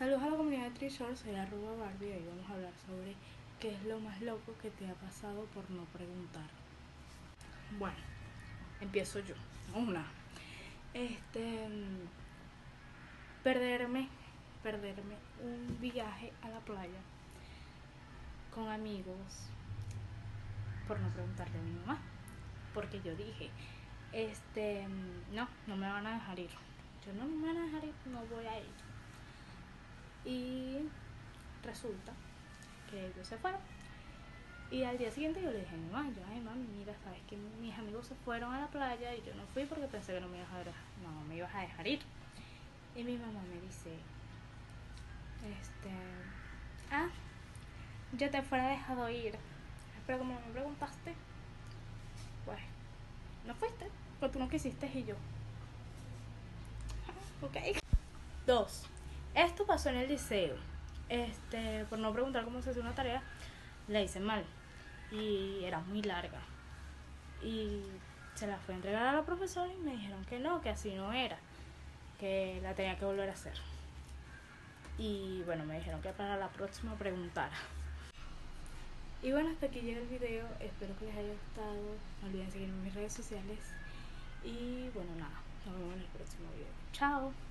Saludos a la comunidad de Trishore, soy arroba Barbie y hoy vamos a hablar sobre qué es lo más loco que te ha pasado por no preguntar. Bueno, empiezo yo. Una. Este. Perderme, perderme un viaje a la playa con amigos por no preguntarle a mi mamá. Porque yo dije, este, no, no me van a dejar ir. Yo no me van a dejar ir. Y resulta que ellos se fueron. Y al día siguiente yo le dije a mi mamá, yo, ay mami, mira, sabes que mis amigos se fueron a la playa y yo no fui porque pensé que no me ibas a dejar, no, me ibas a dejar ir. Y mi mamá me dice, este, ah, yo te fuera dejado ir. Pero como me preguntaste, pues, no fuiste, porque tú no quisiste y yo. Ah, ok. Dos. Esto pasó en el liceo. Este, por no preguntar cómo se hace una tarea, la hice mal. Y era muy larga. Y se la fue a entregar a la profesora y me dijeron que no, que así no era. Que la tenía que volver a hacer. Y bueno, me dijeron que para la próxima preguntara. Y bueno, hasta aquí llega el video. Espero que les haya gustado. No olviden seguirme en mis redes sociales. Y bueno, nada. Nos vemos en el próximo video. Chao.